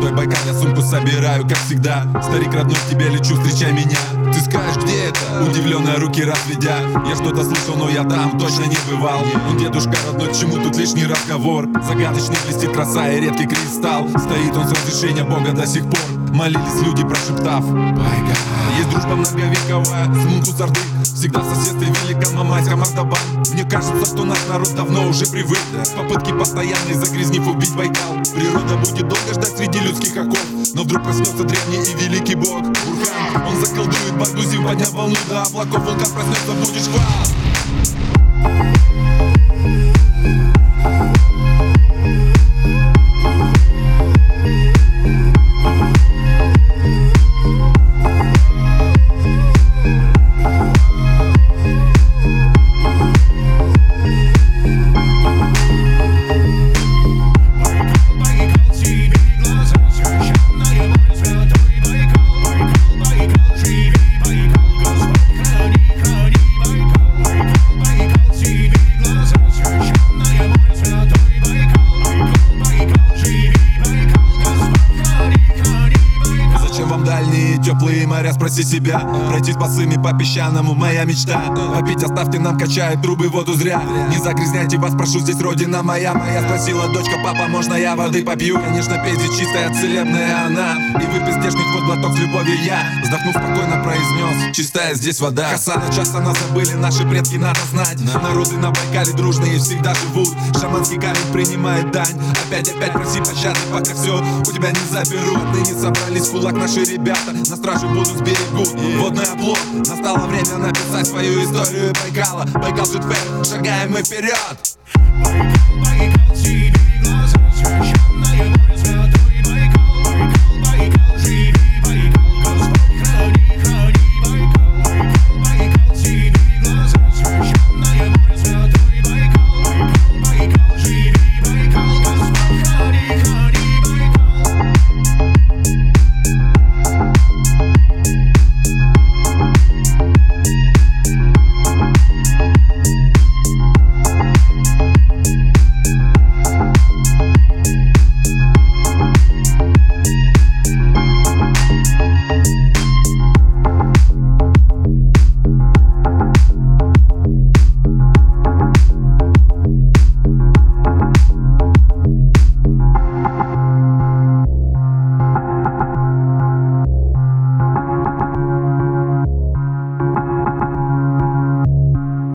водой бокал я сумку собираю, как всегда. Старик родной к тебе лечу, встречай меня. Ты скажешь, где это? Удивленные руки разведя. Я что-то слышал, но я там точно не бывал. Ну, дедушка родной, чему тут лишний разговор? Загадочный блестит краса и редкий кристалл. Стоит он с разрешения Бога до сих пор. Молились люди, прошептав Байга Есть дружба многовековая, смуту с Орды Всегда в соседстве велика мамайская Мордобан Мне кажется, что наш народ давно уже привык. Попытки постоянные, загрязнив убить Байкал. Природа будет долго ждать среди людских оков. Но вдруг проснется древний и великий бог. Бурхан, он заколдует Баргузин, подняв vlny a vlakov vlka presne sa budeš chváť дальние теплые моря, спроси себя. Пройтись босыми по песчаному, моя мечта. Попить оставьте нам, качает трубы воду зря. Не загрязняйте вас, прошу, здесь родина моя. Моя спросила дочка, папа, можно я воды попью? Конечно, пей здесь чистая, целебная она. И выпей здешний вот глоток с любовью я. Вздохнув спокойно произнес, чистая здесь вода Коса, часто нас забыли, наши предки надо знать. Народы на Байкале дружные всегда живут. Шаманский камень принимает дань. Опять-опять проси пощады, пока все у тебя не заберут. Ныне собрались в кулак наши ребята На страже будут сберегут Водный оплот. Настало время написать свою историю Байкала. Байкал Житвер, шагаем мы вперед Байкал, Байкал,